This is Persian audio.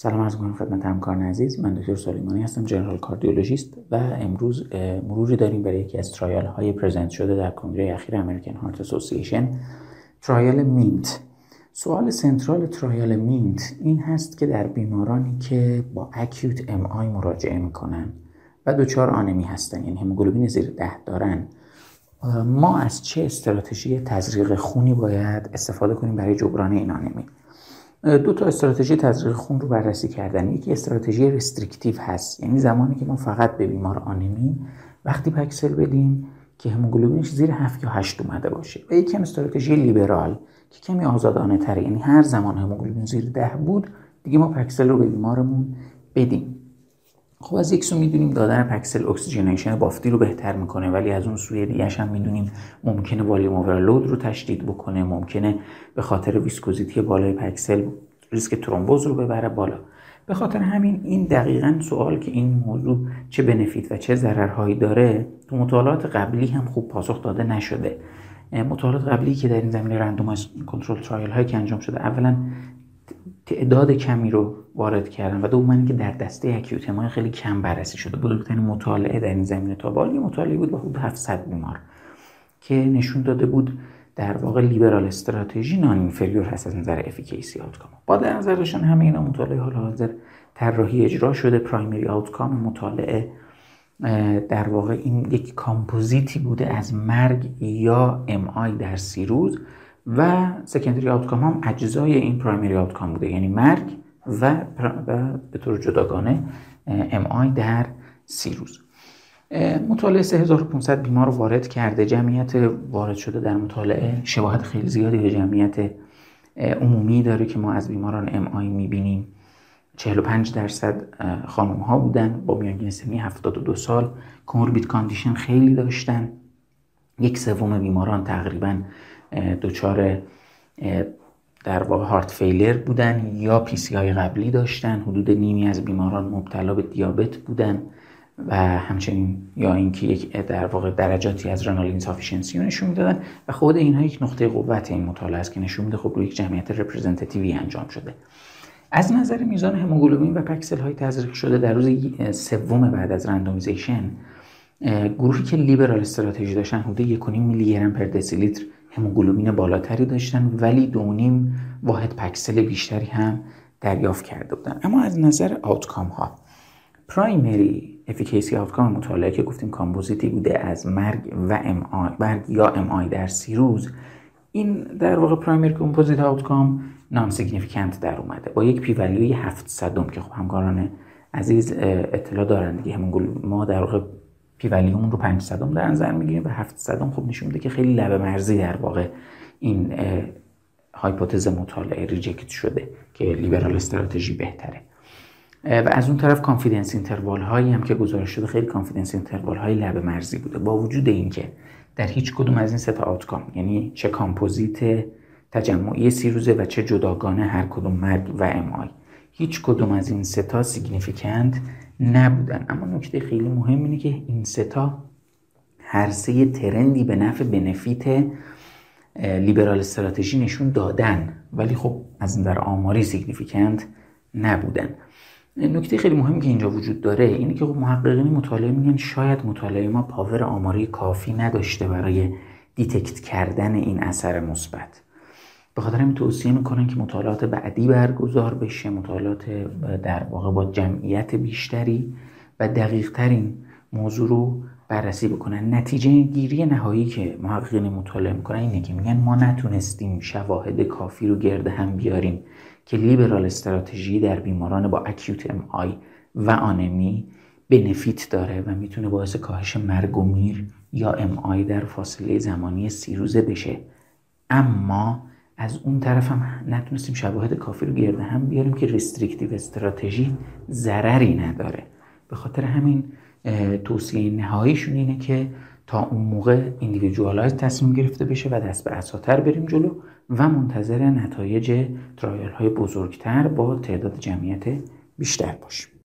سلام عرض کنم خدمت همکاران عزیز. من دکتر سلیمانی هستم general cardiologist و امروز مروری داریم برای یکی از trial های present شده در کنگره اخیر American Heart Association trial MINT. سوال central trial MINT این هست که در بیمارانی که با acute MI مراجعه می‌کنن و دچار anemia هستن یعنی هموگلوبین زیر ده دارن ما از چه استراتژی تزریق خونی باید استفاده کنیم برای جبران این anemia؟ دو تا استراتژی تزریق خون رو بررسی کردن. یکی استراتژی restrictive هست. یعنی زمانی که ما فقط به بیمار anemia وقتی pack cell بدیم که هموگلوبینش زیر 7 یا 8 اومده باشه. و یکی استراتژی لیبرال که کمی آزادانه تره یعنی هر زمان هموگلوبین زیر 10 بود دیگه ما pack cell رو به بیمارمون بدیم. خب از یک سو می‌دونیم دادن pack cell oxygenation بافتی رو بهتر می‌کنه ولی از اون سوی دیگه هم می‌دونیم ممکنه volume overload رو تشدید بکنه ممکنه به خاطر viscosity بالای packed cell ریسک ترومبوز رو ببره بالا. به خاطر همین این دقیقا سوال که این موضوع چه benefit و چه ضررهایی داره تو مطالعات قبلی هم خوب پاسخ داده نشده. مطالعات قبلی که در این زمینه randomized control trial هایی که انجام شده اولا تعداد کمی رو وارد کردن و دوم که در دسته acute MI خیلی کم بررسی شده. بزرگترین مطالعه در این زمینه تا به مطالعه بود به حدود 700 بیمار که نشون داده بود در واقع liberal strategy non-inferior هست از نظر efficacy outcome با در نظر داشتن همه اینا مطالعه حال حاضر طراحی اجرا شده. primary outcome مطالعه در واقع این یک کامپوزیتی بوده از مرگ یا MI در سی روز و secondary outcome هم اجزای این primary outcome بوده. یعنی مرگ و, به طور جداگانه MI در سی روز. مطالعه 3500 بیمار وارد کرده. جمعیت وارد شده در مطالعه شباهت خیلی زیادی به جمعیت عمومی داره که ما از بیماران MI می‌بینیم. 45 درصد خانم ها بودن. با میانگین سنی 72 سال comorbid condition خیلی داشتن. یک سوم بیماران تقریبا دچار در واقع heart failure بودن یا PCI های قبلی داشتن حدود نیمی از بیماران مبتلا به دیابت بودن و همچنین یا اینکه یک در واقع درجاتی از renal insufficiency رو نشون می‌دادن و خود اینها یک نقطه قوت این مطالعه است که نشون میده خب روی یک جمعیت representative ی انجام شده. از نظر میزان هموگلوبین و packed cell های تزریق شده در روز سوم بعد از randomization گروهی که liberal strategy داشتن حدود 1.5 میلی گرم per دسی‌لیتر هموگلوبین بالاتری داشتن ولی دونیم واحد packed cell بیشتری هم دریافت کرده بودن. اما از نظر outcome ها primary efficacy outcome مطالعه که گفتیم کامپوزیتی بوده از مرگ و MI مرگ یا MI در سی روز این در واقع primary composite outcome non-significant در اومده. با یک پی ولیوی 700 که خب همکاران عزیز اطلاع دارن دیگه همون ما در واقع پی ولیومون رو 500 در نظر می‌گیریم و 700 خب نشون میده که خیلی لبه مرزی در واقع این hypothesis مطالعه reject شده که liberal strategy بهتره. و از اون طرف confidence interval هایی هم که گزارش شده خیلی confidence interval های لبه مرزی بوده. با وجود اینکه در هیچ کدوم از این سه تا یعنی چه کامپوزیت تجمعی سی روزه و چه جداگانه هر کدوم مرگ و MI هیچ کدوم از این سه تا significant نبودن. اما نکته خیلی مهم اینه که این سه تا هر سه trend ی به نفع benefit liberal strategy نشون دادن. ولی خب از نظر آماری significant نبودن. نکته خیلی مهمی که اینجا وجود داره اینه که خب محققین مطالعه میگن شاید مطالعه ما power آماری کافی نداشته برای detect کردن این اثر مثبت. به خاطر همین توصیه می‌کنن که مطالعات بعدی برگزار بشه مطالعات در واقع با جمعیت بیشتری و دقیق تر این موضوع رو بررسی بکنن. نتیجه گیری نهایی که محققین مطالعه می‌کنن اینه که میگن ما نتونستیم شواهد کافی رو گرد هم بیاریم که liberal strategy در بیماران با acute MI و آنمی benefit داره و می‌تونه باعث کاهش مرگ و میر یا MI در فاصله زمانی سی روزه بشه. اما از اون طرف هم نتونستیم شواهد کافی رو گرد هم بیاریم که restrictive strategy ضرری نداره. به خاطر همین توصیه نهاییشون اینه که تا اون موقع individualize تصمیم گرفته بشه و دست به عصاتر بریم جلو و منتظر نتایج trial های بزرگتر با تعداد جمعیت بیشتر باشیم.